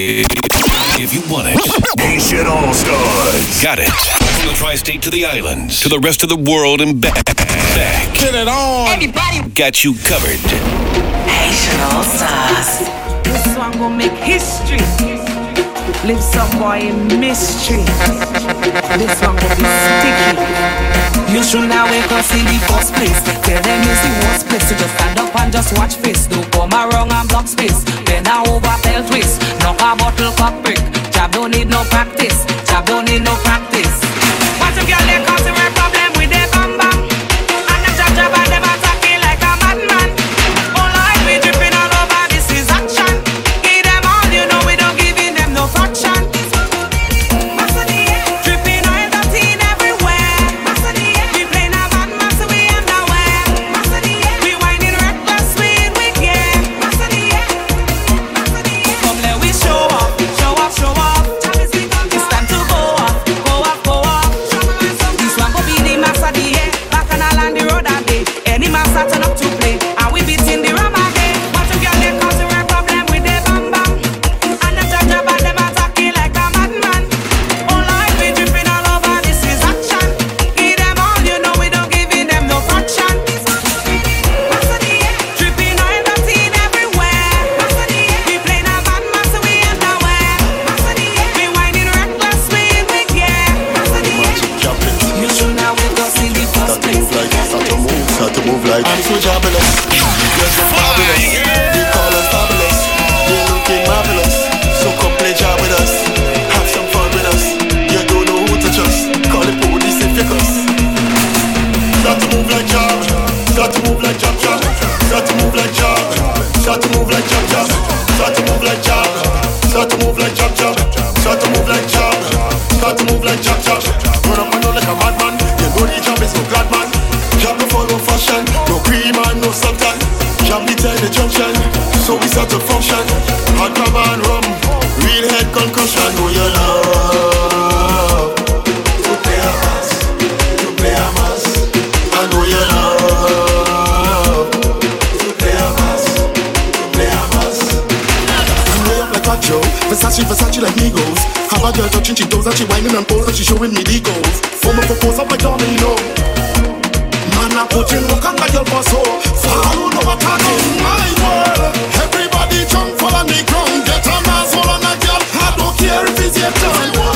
If you want it, Nation All Stars. got it. From the tri-state to the islands, to the rest of the world and back. Back. Get it on. Everybody, Got you covered. Nation All Stars. This one gonna make history. Leave some boy in mystery. This one gonna be sticky. You should now wake up in the first place. Tell them it's the worst place. So just stand up and just watch face. Don't come around and block space. Bend over, fell twist. Knock a bottle, cock brick. Jab don't need no practice. Jab don't need no practice. Watch them girl they causing a problem with their bam bam. Tell the junction. So we start to function. Hot and rum. Real head concussion. Oh you oh, love. To play. To play. I know you love. To play play. Way up like Versace, Versace like Migos. Have a girl touching she toes and she whining and pose and she showing me the goals. Form of a pose up like I put in look and girl for so. Follow no what I. My world, everybody jump follow me ground. Get a all on a girl. I don't care if it's your turn.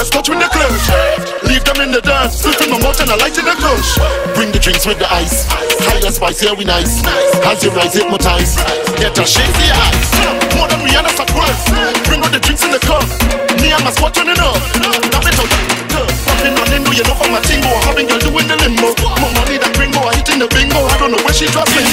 Has touch with the clutch. Leave them in the dance. Slip in my mouth and I light in the clutch. Bring the drinks with the ice. Higher spice, yeah, we nice. As you rise, hypnotize. Get a the eyes. More than me and a worth. Bring out the drinks in the cup. Me and my squad turning up. Now it out. Popping on in, do you know for my tingo? Having girl doing the limbo. More money than gringo. I hitting the bingo. I don't know where she dropping.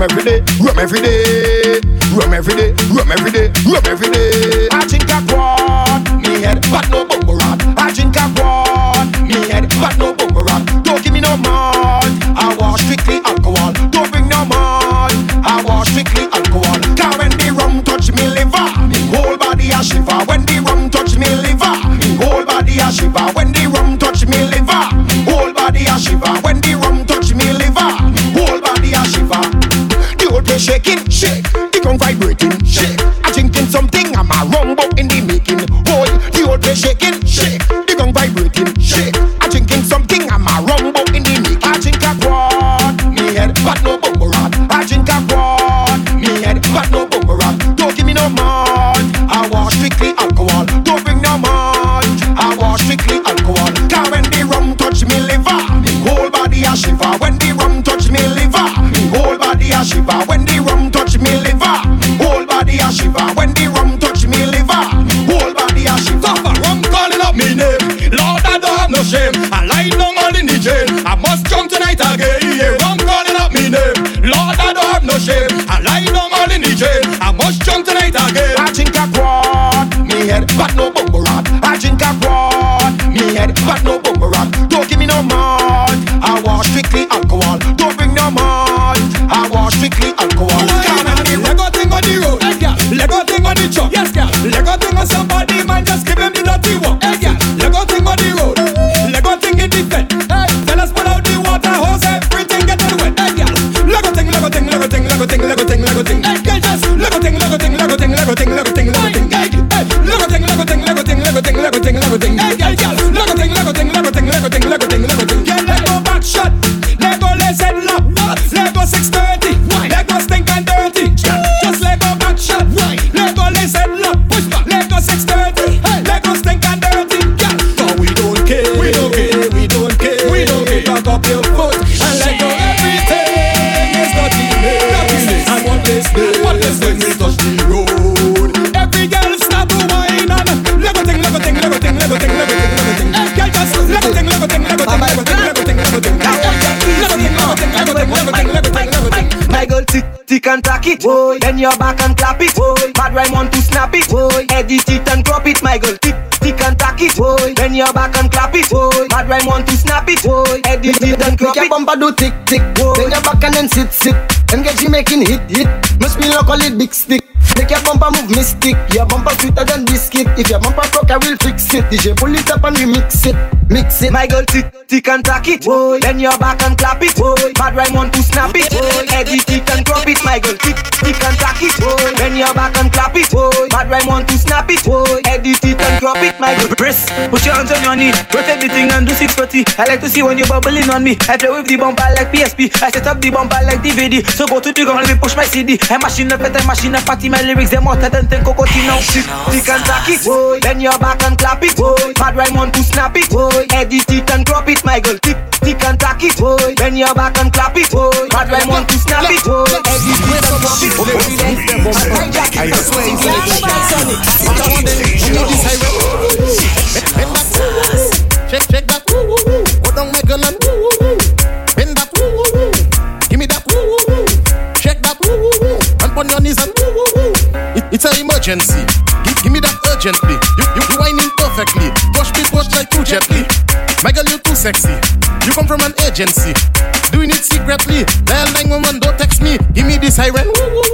Rum every day, rum every day, rum every day, rum every day, rum every day. I drink My girl tick tick and tack it, boy. Then your back and clap it, boy. Bad rhyme want to snap it, boy. Edit it and crop it, my girl tick tick and tack it, boy. Then your back and clap it, boy. Bad rhyme want to snap it, boy. Edit it and crop it. Make your bumper do tick tick. Then your back and then sit sit. And get you making hit hit. Must be local it big stick. Make your bumper move mystic. Your bumper sweeter than biscuit. If your bumper broke, I will fix it. DJ pull it up and we mix it, mix it. My girl tick tick and tack it, boy. Then your back and clap it, boy. Bad rhyme want to snap it, boy. Edit it and crop it, my girl tick tick and tack it, boy. Then your back and clap it, boy. Bad rhyme want to snap it, boy. Edit it and crop it, my girl. Press, put your hands on your knee, rotate the thing and do 640. I like to see when you're bubbling on me. I play with the bumper like PSP. I set up the bumper like DVD. So go to the ground, let me push my CD. I machine up, I machine up, party my lyrics, them hotter than ten cocotino. Tick, tick and tack it, boy. Then your back and clap it, boy. Bad rhyme want to snap it, boy. Edit it and crop it, my girl. Tick, tick and tack it, boy. Then your back and clap it, boy. Bad rhyme want to snap it, boy. Edit it and crop it, boy. I swear it's like Sonic. What I want them, you know this highway. Bend that, shake, shake that, down my girl and bend that, give me that, shake that, and on your knees and woo woo it, it's an emergency. Give, give me that urgently. You, you, you whining perfectly. Push me, push like too gently. My girl, you too sexy. You come from an agency, doing it secretly. Dial 911, don't text me. Give me this siren. Bend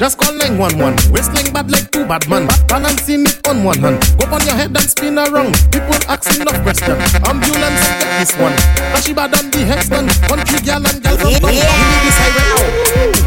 just, call 911. Whistling bad like two bad man. Balancing it on one hand. Go on your head and spin around. People asking enough questions. Ambulance, get this one. Bad on the hex done. Country gal and gal from Bangkok. Give me this highway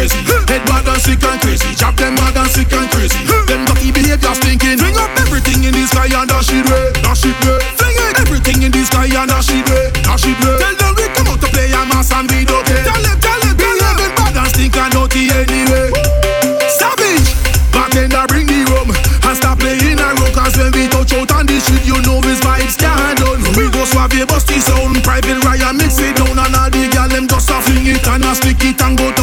crazy. Head bad and sick and crazy. Chop them bad and sick and crazy. Them dirty behavior stinking. Bring up everything in the sky and dash it away, dash it away. Bring it. Everything in the sky and dash it away, dash it away. Tell them we come out to play a mass and we don't care. Tell them, tell them, tell them. Them bad and stink and naughty anyway. Savage. Bartender bring the rum and stop playing a rock. Cause when we touch out on the street, you know it's vibes can't done. We go suave, bust the sound. Private Ryan mix it down and all the gyal them just a fling it and a stick it and go.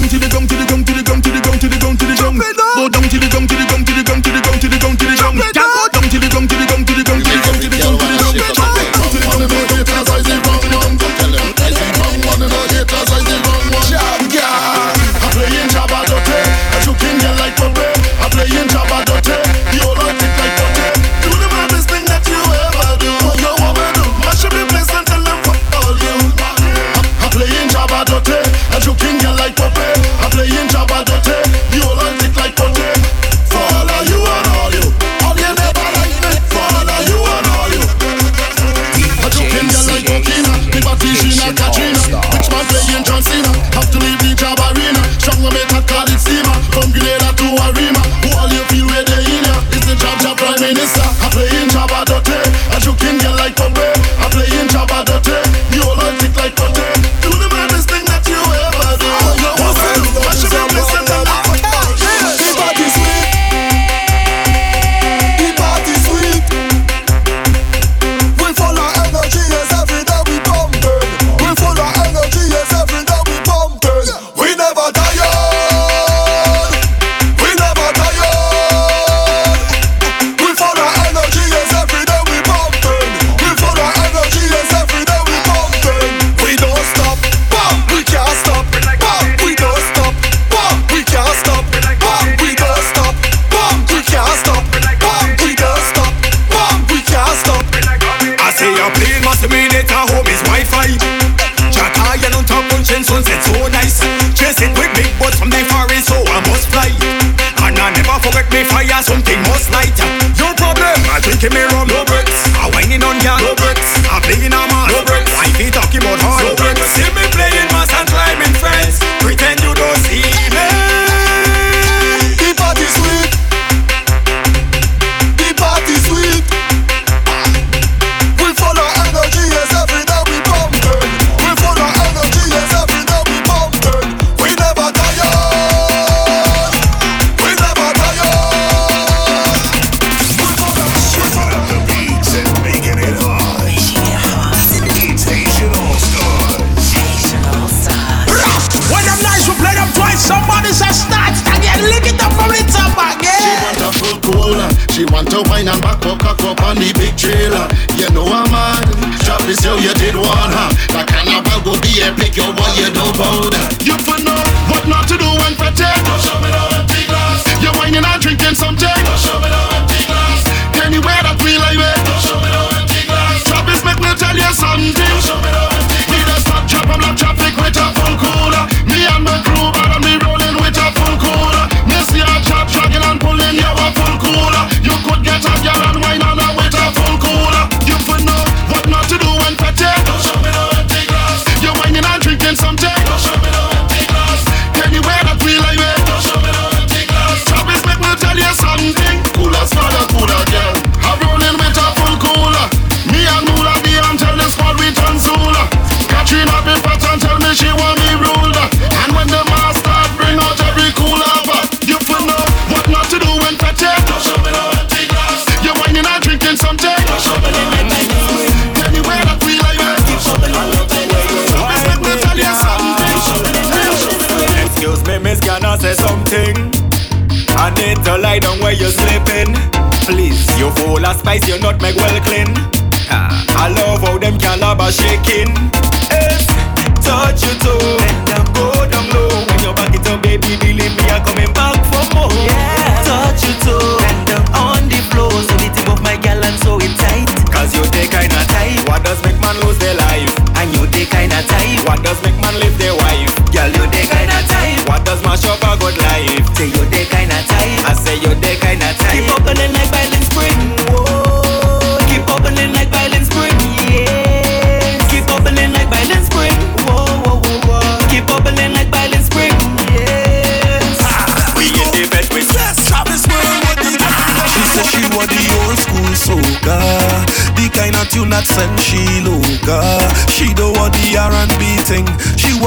big but from the forest, so I must fly. And I never forget me fire, something must light. Your problem, I think it me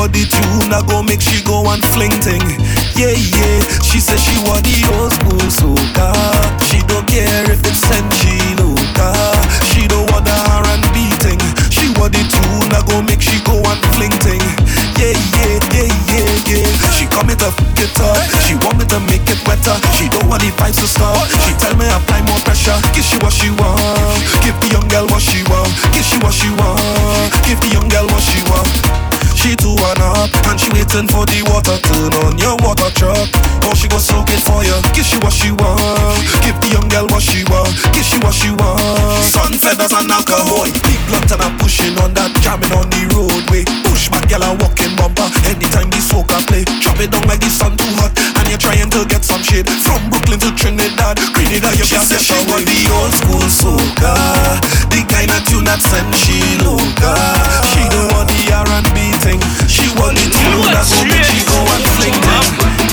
Want the tune that go make she go and fling thing. Yeah, yeah. She said she want the old school soca. She don't care if it's send she loca She don't want the R&B thing. She want the tune that go make she go and fling thing. Yeah, yeah, yeah, yeah, yeah. She come me to f it up She want me to make it wetter. She don't want the vibes to stop. She tell me apply more pressure. Give she what she want. Give the young girl what she want. Give she what she want. Give the young girl what she want she two and up and she waiting for the water turn on your water truck. Oh, she go soak it for you. Give she what she want. Give the young girl what she want. Give she what she want. Sun feathers and alcohol. Big blunt and I'm pushing on that, jamming on the roadway. Push back, girl, I walking bumper. Anytime the soca play, drop it down like the sun too hot, and you're trying to get some shade from Brooklyn to Trinidad. Trinidad, you can't get she want the old school soca, the kind of tune that send she loca. She don't want the R&B thing. She want the tune that go make she go and fling thing.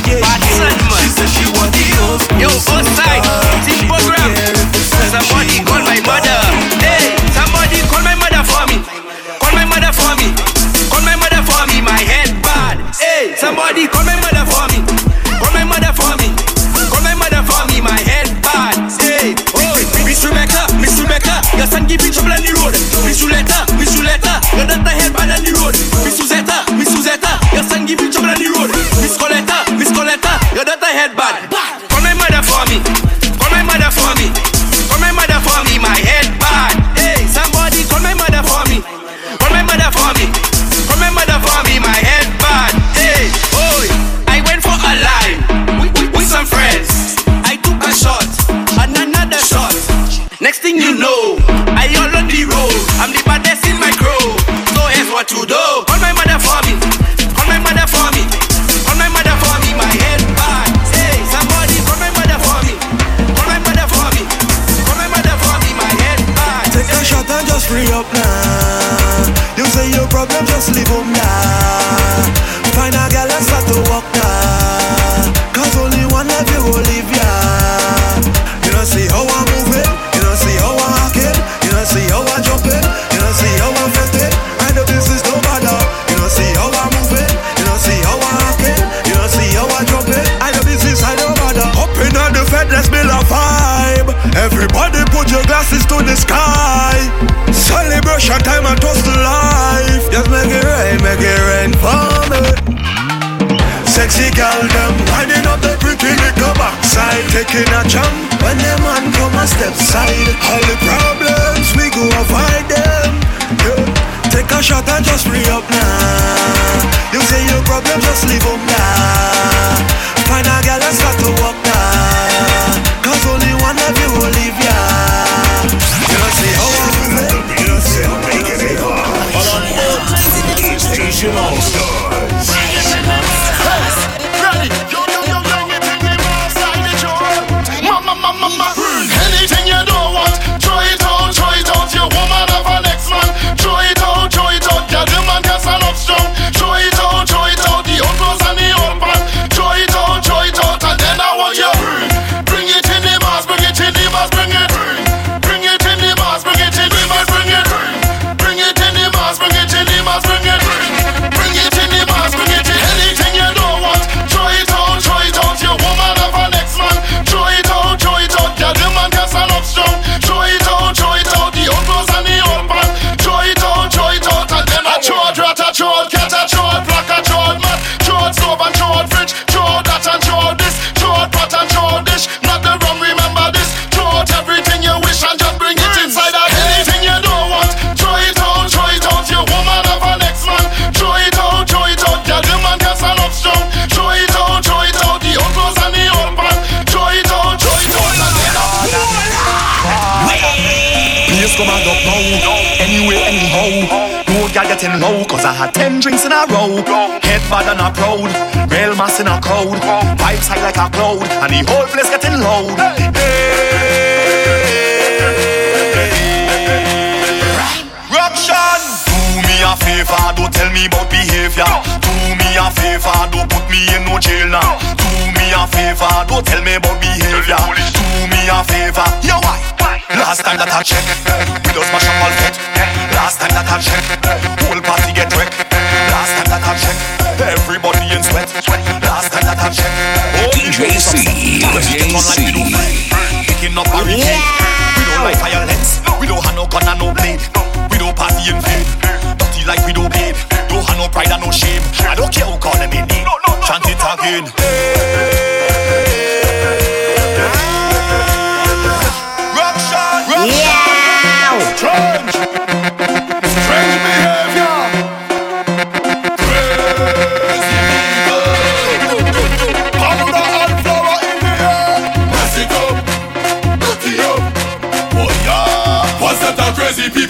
Yeah, yeah. She said she want the old school Yo, outside, She program. care if it's send Somebody call my mother. Hey, somebody call my mother for me. Call my mother for me. Call my mother for me. My head bad. Hey, somebody call my mother taking a jump when the man come a step side. All the problems we go avoid them. Yeah. Take a shot and just free up now. You say your problem, just leave them now. Find a girl and start to walk now. Cause only one of you will leave ya. You don't how I'm. You don't how I'm Making it hot. It's Station All cause I had ten drinks in a row. Head bad and a proud, rail mass in a crowd. Pipes high like a cloud, and the whole place getting loud. Hey. Ruction! Do me a favor, don't tell me about behavior. Do me a favor, don't put me in no jail now. Do me a favor, don't tell me about behavior. Do me a favor, yeah, why? Last time that I check, we just smash up all fete. Last time that I check, whole party get wrecked. Last time that I check, everybody in sweat. Last time that I checked, oh, DJ C, DJ C, picking up our yeah. We don't like violence, we don't have no gun and no blade. We don't party in vain, dirty like we don't babe. Don't have no pride and no shame. I don't care who calling me name. No, no, no, Chant it again. Hey.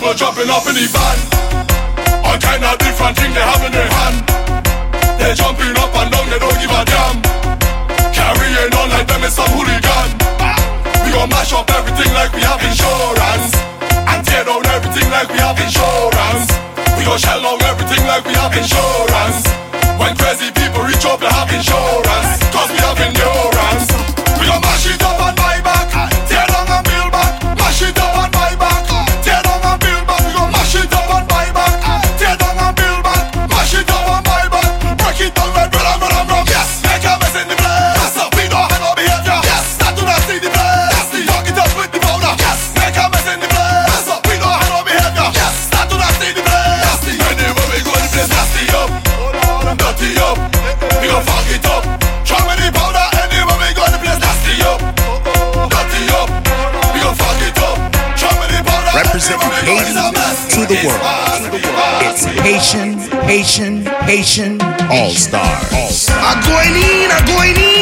people jumping up in the van. All kind of different things they have in their hand. They're jumping up and down, they don't give a damn. Carrying on like them is some hooligan. We gon' mash up everything like we have insurance. And tear down everything like we have insurance. We gon' shell out everything like we have insurance. When crazy people reach up, they have insurance. the world. It's Haitian, Haitian, Haitian, Haitian. All stars. All stars.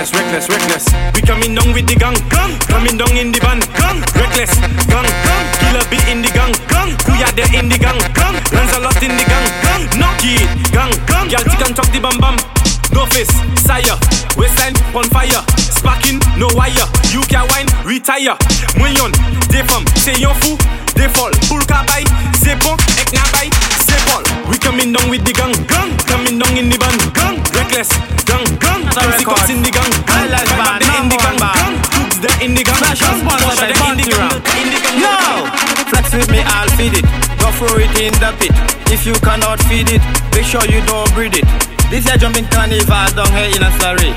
Reckless, reckless, reckless. We coming down with the gang, gang. Coming down in the van, gang. Reckless, gang, gang. Killer bit in the gang, gang. We are there in the gang, gang. Lands a lot in the gang, gang. Knock it, gang, gang. Y'all can talk the bam bam. No face, sire. Waistline on fire. Sparking, no wire. You can wine, retire. Moyen, des femmes, c'est yon fou. Des folles, pour kabay. C'est bon, ek nabay. C'est ball. We coming down with the gang, gang. Coming down in the van, gang. Reckless, gang, gang. MC cops in throw it in the pit. If you cannot feed it, make sure you don't breed it. This year jumping carnival down here in a Surrey.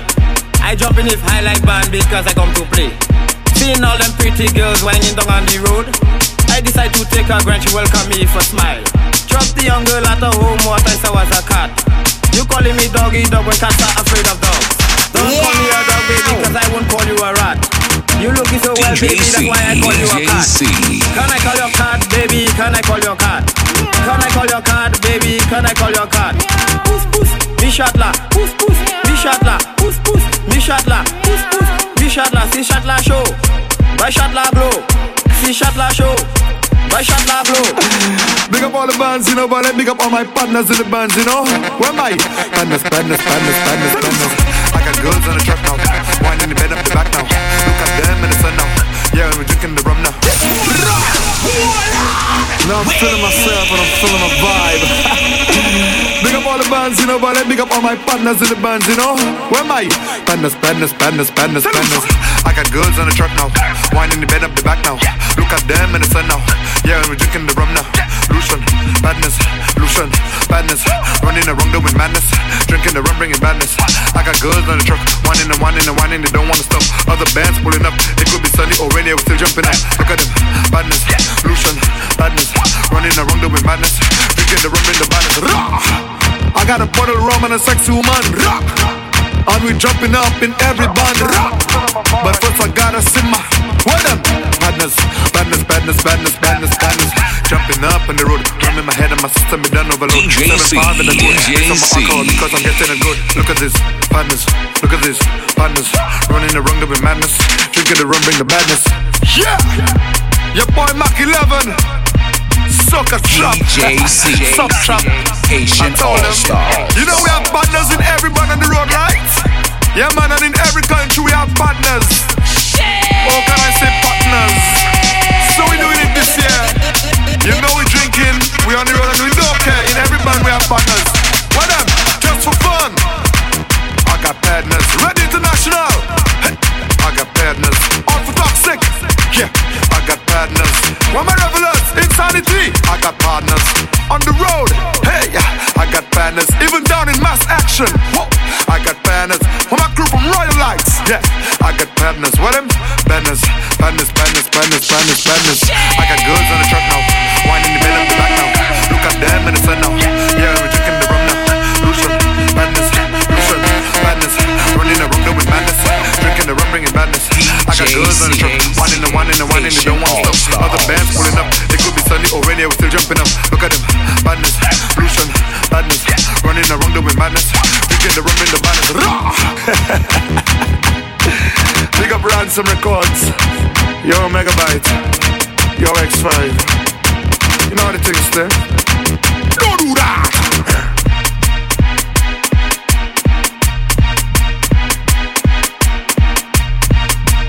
I jump in if high like band because I come to play. Seeing all them pretty girls whining down on the road. I decide to take a grant, she welcome me for smile. Drop the young girl at the home, what I saw was a cat. You calling me doggy dog when cats are afraid of dogs. Don't call me a dog baby, cause I won't call you a rat. You looking so well, baby, that's why I call you a cat. Can I call your cat, baby? Can I call your cat? Can I call your cat, baby? Can I call your cat? Puss puss, mi chatla, puss puss, mi chatla, puss puss, mi chatla, puss puss, mi chatla, si chatla show, by chatla blow, si chatla show, by chatla blow. Big up all the bands, you know, but let big up all my partners in the bands, you know. Where am I? Badness, badness, badness, badness, badness. I got girls on the truck now, winding the bed up the back now. Yeah, we're drinking the rum now. Now I'm feeling myself and I'm feeling my vibe. big up all the bands, you know, but let big up all my partners in the bands, you know. Where am I? Badness, badness, badness, badness, badness. I got girls on the truck now, winding the bed up the back now. Look at them in the sun now. Yeah, we're drinking the rum now. Lucian, badness, Badness. Running around doing madness. Drinking the rum, bringing madness. I got girls on the truck, whining and whining and whining. They don't wanna stop. Other bands pulling up. It could be sunny or rainy. We're still jumping out. Look at them, badness, Lucian, badness. Running around doing madness. Drinking the rum, bringing the badness. Rah! I got a bottle of rum and a sexy woman. And we jumping up in every band. But first I gotta simmer. What them? Badness, badness, badness, badness, badness, badness. Jumping up on the road, drum in my head and my system be done overload. Seven C, five in the good. My alcohol because I'm getting it good. Look at this, badness. Look at this, badness. Running the wrong with madness. Drinking the rum, bring the badness. Yeah, your boy Mac 11. Sucker trap. Suck trap. Told them. All-Stars. You know we have partners in every band on the road, right? Yeah, man, and in every country we have partners. Oh, can I say partners? So we doing it this year. You know we drinking, we on the road and we don't care. In every band we have partners. What them? Just for fun. I got partners. Red International. Hey. I got partners. All for toxic. Yeah, I got partners. One my revelers, insanity. I got partners on the road. Hey, I got partners. Even down in mass action. Whoa, I got partners. For my crew from Royal Lights. Yeah, I got partners. What them? Partners, partners, partners, partners, partners. I got girls on Ransom Records, Yo Megabyte, Yo X5. You know how the things there? Eh? Don't do that!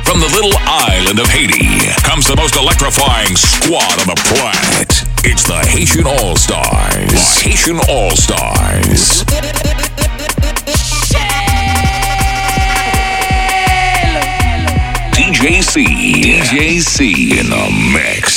From the little island of Haiti comes the most electrifying squad on the planet. It's the Haitian All Stars. Haitian All Stars. DJ C. DJ C in the mix.